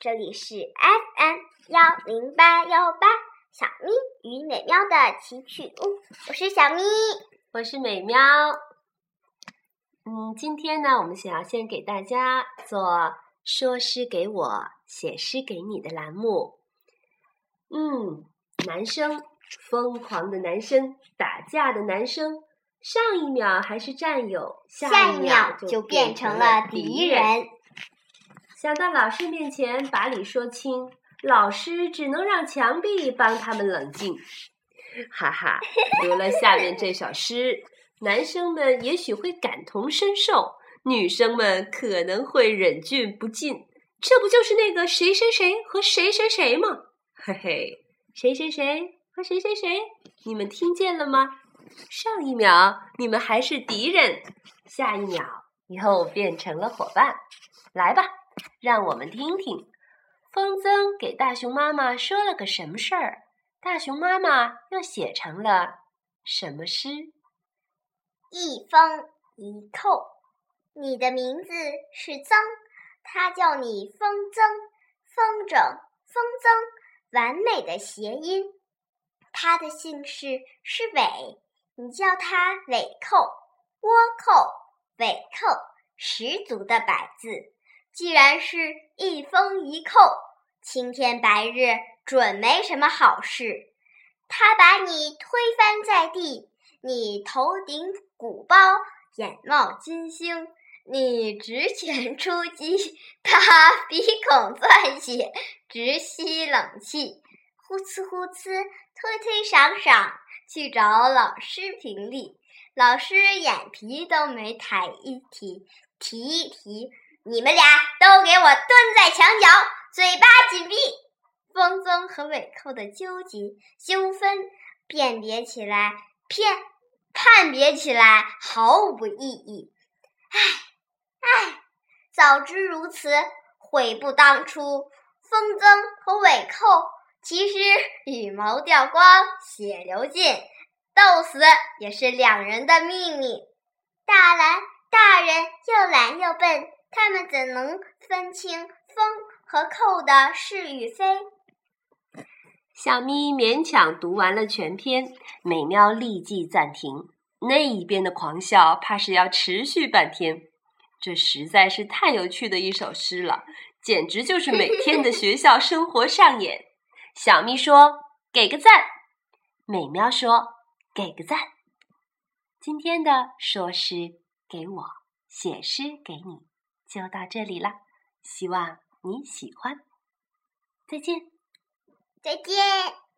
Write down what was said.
这里是 FM 幺零八幺八小咪与美喵的奇趣屋，我是小咪，我是美喵。嗯，今天呢，我们想要先给大家做说诗给我，写诗给你的栏目。嗯，男生，疯狂的男生，打架的男生，上一秒还是战友，下一秒就变成了敌人。想到老师面前把理说清，老师只能让墙壁帮他们冷静。哈哈，读了下面这首诗，男生们也许会感同身受，女生们可能会忍俊不禁。这不就是那个谁谁谁和谁谁谁吗？嘿嘿，谁谁谁和谁谁谁，你们听见了吗？上一秒你们还是敌人，下一秒又变成了伙伴。来吧。让我们听听，风筝给大熊妈妈说了个什么事儿？大熊妈妈又写成了什么诗？一风一扣，你的名字是曾，他叫你风筝，风筝，风筝，完美的谐音。他的姓氏是尾，你叫他尾扣，倭寇，尾扣，十足的百字。既然是一封一扣，青天白日准没什么好事。他把你推翻在地，你头顶鼓包，眼冒金星，你直拳出击，他鼻孔钻血，直吸冷气，呼呲呼呲，推推搡搡，去找老师评理。老师眼皮都没抬一提，提一提。你们俩都给我蹲在墙角，嘴巴紧闭。风筝和尾扣的纠结纠纷辨别起来，骗判别起来毫无意义。唉唉，早知如此，悔不当初。风筝和尾扣其实羽毛掉光，血流尽，斗死也是两人的秘密。大蓝大人又懒又笨。他们怎能分清风和扣的是与非？小咪勉强读完了全篇，美妙立即暂停。那一边的狂笑，怕是要持续半天。这实在是太有趣的一首诗了，简直就是每天的学校生活上演。小咪说：“给个赞。”美妙说：“给个赞。”今天的说诗给我，写诗给你。就到这里了，希望你喜欢。再见，再见。